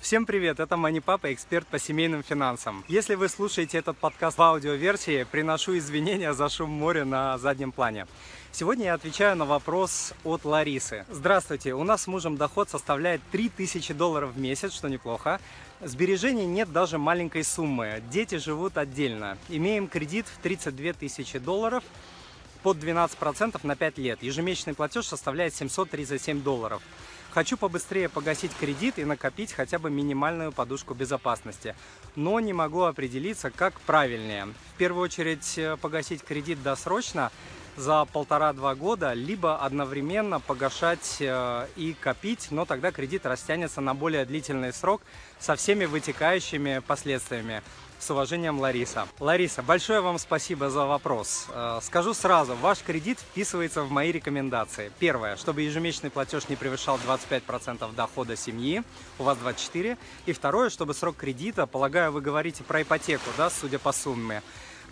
Всем привет, это Мани Папа, эксперт по семейным финансам. Если вы слушаете этот подкаст в аудиоверсии, приношу извинения за шум моря на заднем плане. Сегодня я отвечаю на вопрос от Ларисы. Здравствуйте, у нас с мужем доход составляет 3000 долларов в месяц, что неплохо. Сбережений нет даже маленькой суммы, дети живут отдельно. Имеем кредит в 32 тысячи долларов под 12% на 5 лет. Ежемесячный платеж составляет 737 долларов. Хочу побыстрее погасить кредит и накопить хотя бы минимальную подушку безопасности, но не могу определиться, как правильнее. В первую очередь э, погасить кредит досрочно за полтора-два года, либо одновременно погашать э, и копить, но тогда кредит растянется на более длительный срок со всеми вытекающими последствиями. С уважением, Лариса. Лариса, большое вам спасибо за вопрос. Э, скажу сразу, ваш кредит вписывается в мои рекомендации. Первое, чтобы ежемесячный платеж не превышал 25% дохода семьи, у вас 24. И второе, чтобы срок кредита, полагаю, вы говорите про ипотеку, да, судя по сумме,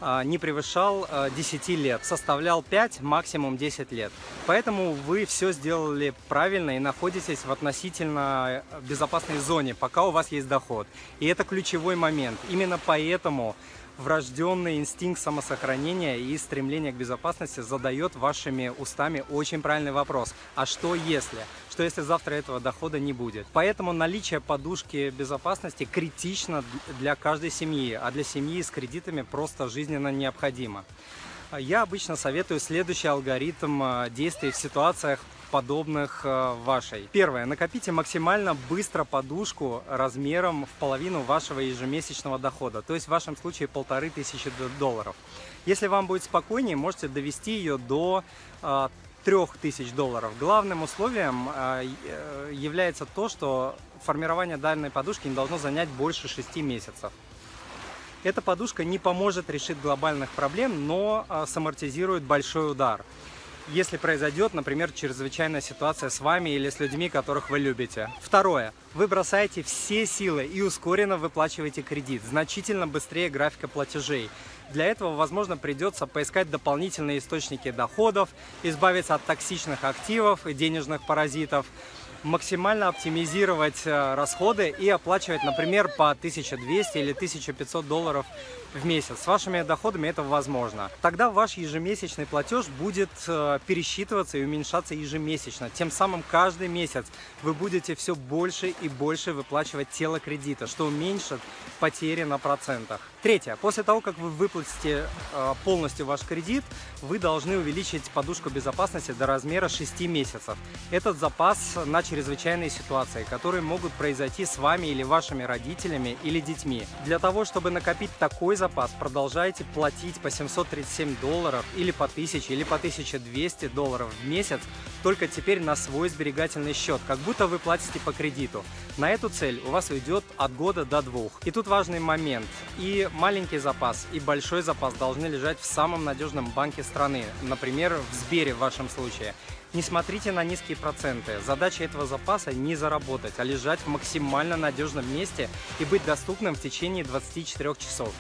не превышал 10 а, лет, составлял 5, максимум 10 лет. Поэтому вы все сделали правильно и находитесь в относительно безопасной зоне, пока у вас есть доход. И это ключевой момент. Именно поэтому врожденный инстинкт самосохранения и стремление к безопасности задает вашими устами очень правильный вопрос. А что если? Что если завтра этого дохода не будет? Поэтому наличие подушки безопасности критично для каждой семьи, а для семьи с кредитами просто жизненно необходимо. Я обычно советую следующий алгоритм э, действий в ситуациях, подобных э, вашей. Первое. Накопите максимально быстро подушку размером в половину вашего ежемесячного дохода, то есть в вашем случае полторы тысячи долларов. Если вам будет спокойнее, можете довести ее до э, трех тысяч долларов. Главным условием э, является то, что формирование данной подушки не должно занять больше 6 месяцев. Эта подушка не поможет решить глобальных проблем, но самортизирует большой удар если произойдет, например, чрезвычайная ситуация с вами или с людьми, которых вы любите. Второе. Вы бросаете все силы и ускоренно выплачиваете кредит, значительно быстрее графика платежей. Для этого, возможно, придется поискать дополнительные источники доходов, избавиться от токсичных активов и денежных паразитов, максимально оптимизировать э, расходы и оплачивать, например, по 1200 или 1500 долларов в месяц. С вашими доходами это возможно. Тогда ваш ежемесячный платеж будет э, пересчитываться и уменьшаться ежемесячно. Тем самым каждый месяц вы будете все больше и больше выплачивать тело кредита, что уменьшит потери на процентах. Третье. После того, как вы выплатите э, полностью ваш кредит, вы должны увеличить подушку безопасности до размера 6 месяцев. Этот запас на чрезвычайные ситуации, которые могут произойти с вами или вашими родителями или детьми. Для того, чтобы накопить такой запас, продолжайте платить по 737 долларов или по 1000 или по 1200 долларов в месяц, только теперь на свой сберегательный счет, как будто вы платите по кредиту. На эту цель у вас уйдет от года до двух. И тут важный момент. И маленький запас, и большой запас должны лежать в самом надежном банке страны, например, в Сбере в вашем случае. Не смотрите на низкие проценты. Задача этого запаса не заработать, а лежать в максимально надежном месте и быть доступным в течение 24 часов.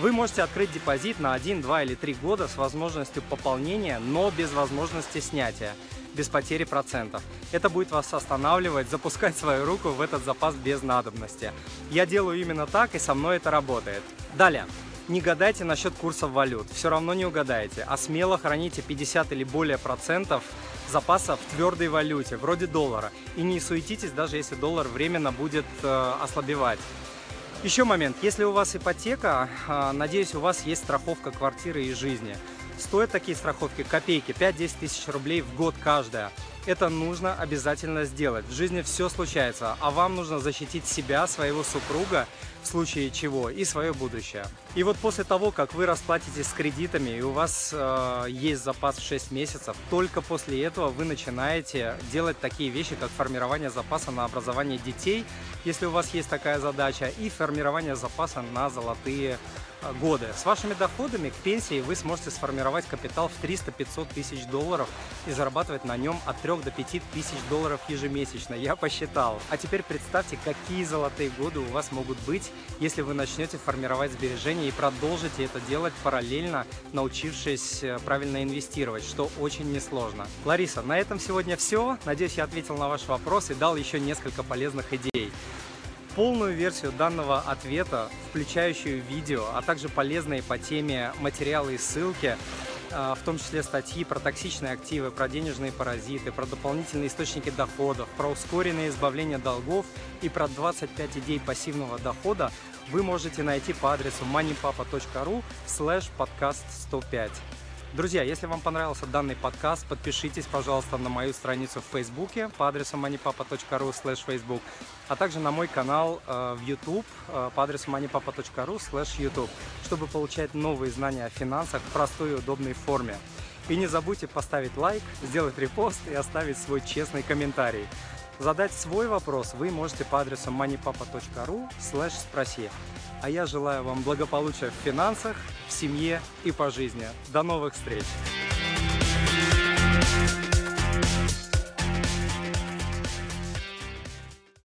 Вы можете открыть депозит на 1, 2 или 3 года с возможностью пополнения, но без возможности снятия, без потери процентов. Это будет вас останавливать, запускать свою руку в этот запас без надобности. Я делаю именно так, и со мной это работает. Далее. Не гадайте насчет курсов валют, все равно не угадаете, а смело храните 50 или более процентов запаса в твердой валюте, вроде доллара. И не суетитесь, даже если доллар временно будет э, ослабевать. Еще момент. Если у вас ипотека, э, надеюсь, у вас есть страховка квартиры и жизни. Стоят такие страховки копейки, 5-10 тысяч рублей в год каждая. Это нужно обязательно сделать. В жизни все случается, а вам нужно защитить себя, своего супруга, в случае чего, и свое будущее. И вот после того, как вы расплатитесь с кредитами и у вас э, есть запас в 6 месяцев, только после этого вы начинаете делать такие вещи, как формирование запаса на образование детей, если у вас есть такая задача, и формирование запаса на золотые годы. С вашими доходами к пенсии вы сможете сформировать капитал в 300-500 тысяч долларов и зарабатывать на нем от 3 до 5 тысяч долларов ежемесячно. Я посчитал. А теперь представьте, какие золотые годы у вас могут быть, если вы начнете формировать сбережения и продолжите это делать параллельно, научившись э, правильно инвестировать, что очень несложно. Лариса, на этом сегодня все. Надеюсь, я ответил на ваш вопрос и дал еще несколько полезных идей. Полную версию данного ответа, включающую видео, а также полезные по теме материалы и ссылки, а, в том числе статьи про токсичные активы, про денежные паразиты, про дополнительные источники доходов, про ускоренное избавление долгов и про 25 идей пассивного дохода вы можете найти по адресу moneypapa.ru slash podcast 105. Друзья, если вам понравился данный подкаст, подпишитесь, пожалуйста, на мою страницу в Фейсбуке по адресу moneypapa.ru slash facebook, а также на мой канал э, в YouTube э, по адресу moneypapa.ru slash youtube, чтобы получать новые знания о финансах в простой и удобной форме. И не забудьте поставить лайк, сделать репост и оставить свой честный комментарий. Задать свой вопрос вы можете по адресу moneypapa.ru slash спроси. А я желаю вам благополучия в финансах, в семье и по жизни. До новых встреч!